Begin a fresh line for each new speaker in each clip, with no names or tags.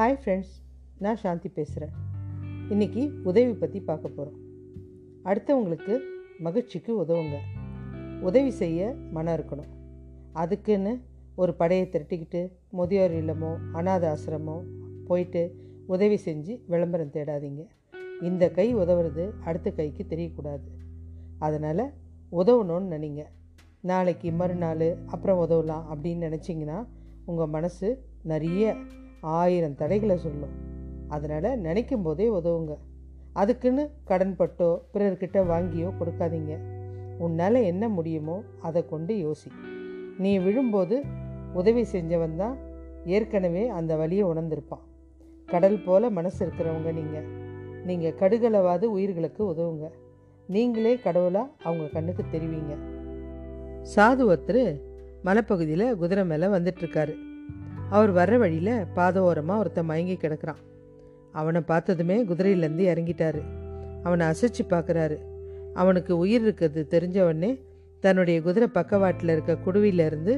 Hi friends நான் சாந்தி பேசுகிறேன் இன்றைக்கி உதவி பற்றி பார்க்க போகிறோம் அடுத்தவங்களுக்கு மகிழ்ச்சிக்கு உதவுங்க. உதவி செய்ய மனம் இருக்கணும். அதுக்குன்னு ஒரு படையை திரட்டிக்கிட்டு முதியோர் இல்லமோ அனாத ஆசிரமோ போயிட்டு உதவி செஞ்சு விளம்பரம் தேடாதீங்க. இந்த கை உதவுறது அடுத்த கைக்கு தெரியக்கூடாது. அதனால் உதவணும்னு நினைங்க. நாளைக்கு மறுநாள் அப்புறம் உதவலாம் அப்படின்னு நினச்சிங்கன்னா உங்கள் மனசு நிறைய ஆயிரம் தடைகளை சொல்லும். அதனால் நினைக்கும் போதே உதவுங்க. அதுக்குன்னு கடன் பட்டோ பிறர்கிட்ட வாங்கியோ கொடுக்காதீங்க. உன்னால் என்ன முடியுமோ அதை கொண்டு யோசி. நீ விழும்போது உதவி செஞ்சவன் தான் ஏற்கனவே அந்த வழியை உணர்ந்திருப்பான். கடல் போல் மனசு இருக்கிறவங்க நீங்கள் நீங்கள் கடுகளவாது உயிர்களுக்கு உதவுங்க. நீங்களே கடவுளாக அவங்க கண்ணுக்கு தெரிவிங்க. சாது ஒருத்தர் மலைப்பகுதியில் குதிரை மேலே வந்துட்டுருக்காரு அவர் வர்ற வழியில் பாத ஓரமாக ஒருத்தன் மயங்கி கிடக்கிறான். அவனை பார்த்ததுமே குதிரையிலேருந்து இறங்கிட்டாரு. அவனை அசைச்சு பார்க்குறாரு அவனுக்கு உயிர் இருக்கிறது தெரிஞ்சவொடனே தன்னுடைய குதிரை பக்கவாட்டில் இருக்க குடுவியிலேருந்து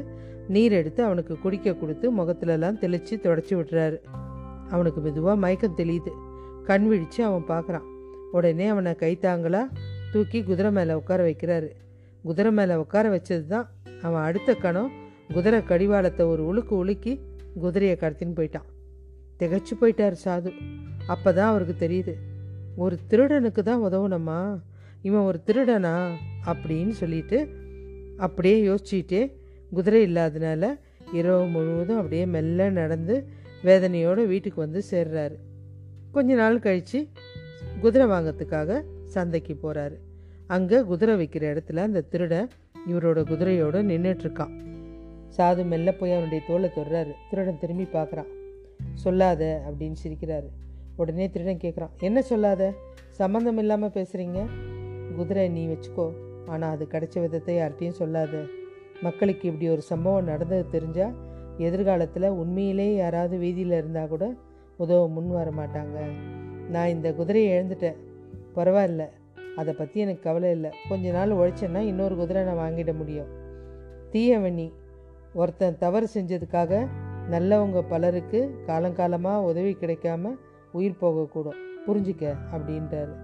நீர் எடுத்து அவனுக்கு குடிக்க கொடுத்து முகத்துலலாம் தெளித்து தொடச்சி விடுறாரு. அவனுக்கு மெதுவாக மயக்கம் தெளியுது. கண் விழித்து அவன் பார்க்குறான் உடனே அவனை கைத்தாங்களாக தூக்கி குதிரை மேலே உட்கார வைக்கிறாரு. குதிரை மேலே உட்கார வச்சது தான் அவன் அடுத்த கணம் குதிரை கடிவாளத்தை ஒரு உலுக்கு உலுக்கி குதிரையை கடத்தின்னு போயிட்டான். திகைச்சு போயிட்டார் சாது. அப்போ தான் அவருக்கு தெரியுது. ஒரு திருடனுக்கு தான் உதவணுமா? இவன் ஒரு திருடனா? அப்படின்னு சொல்லிட்டு அப்படியே யோசிச்சுட்டே குதிரை இல்லாதனால இரவு முழுவதும் அப்படியே மெல்ல நடந்து வேதனையோடு வீட்டுக்கு வந்து சேர்றாரு. கொஞ்ச நாள் கழித்து குதிரை வாங்கிறதுக்காக சந்தைக்கு போகிறாரு அங்கே குதிரை விற்கிற இடத்துல அந்த திருடன் இவரோட குதிரையோடு நின்றுட்டுருக்கான் சாது மெல்ல போய் அவனுடைய தோலை தொடுறாரு. திருடன் திரும்பி பார்க்குறான். சொல்லாத அப்படின்னு சிரிக்கிறாரு. உடனே திருடன் கேட்குறான். என்ன சொல்லாத? சம்மந்தம் இல்லாமல் பேசுகிறீங்க குதிரை நீ வச்சுக்கோ. ஆனால் அது கிடைச்ச விதத்தை யார்கிட்டையும் சொல்லாத. மக்களுக்கு இப்படி ஒரு சம்பவம் நடந்தது தெரிஞ்சால் எதிர்காலத்தில் உண்மையிலே யாராவது வீதியில் இருந்தால் கூட உதவ முன் வர மாட்டாங்க. நான் இந்த குதிரையை எழுந்துட்டேன் பரவாயில்ல. அதை பற்றி எனக்கு கவலை இல்லை. கொஞ்ச நாள் உழைச்சேன்னா இன்னொரு குதிரை நான் வாங்கிட முடியும். தீயவனி ஒருத்தன் தவறு செஞ்சதுக்காக நல்லவங்க பலருக்கு காலங்காலமாக உதவி கிடைக்காம உயிர் போகக்கூடும். புரிஞ்சிக்க அப்படின்றாரு.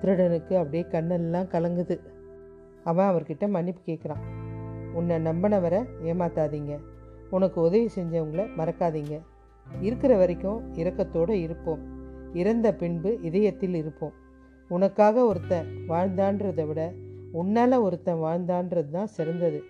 திருடனுக்கு அப்படியே கண்ணெல்லாம் கலங்குது. அவன் அவர்கிட்ட மன்னிப்பு கேட்குறான் உன்னை நம்பினவரை ஏமாத்தாதீங்க. உனக்கு உதவி செஞ்சவங்கள மறக்காதீங்க. இருக்கிற வரைக்கும் இரக்கத்தோடு இருப்போம். இறந்த பின்பு இதயத்தில் இருப்போம். உனக்காக ஒருத்தன் வாழ்ந்தான்றதை விட உன்னால் ஒருத்தன் வாழ்ந்தான்றது தான் சிறந்தது.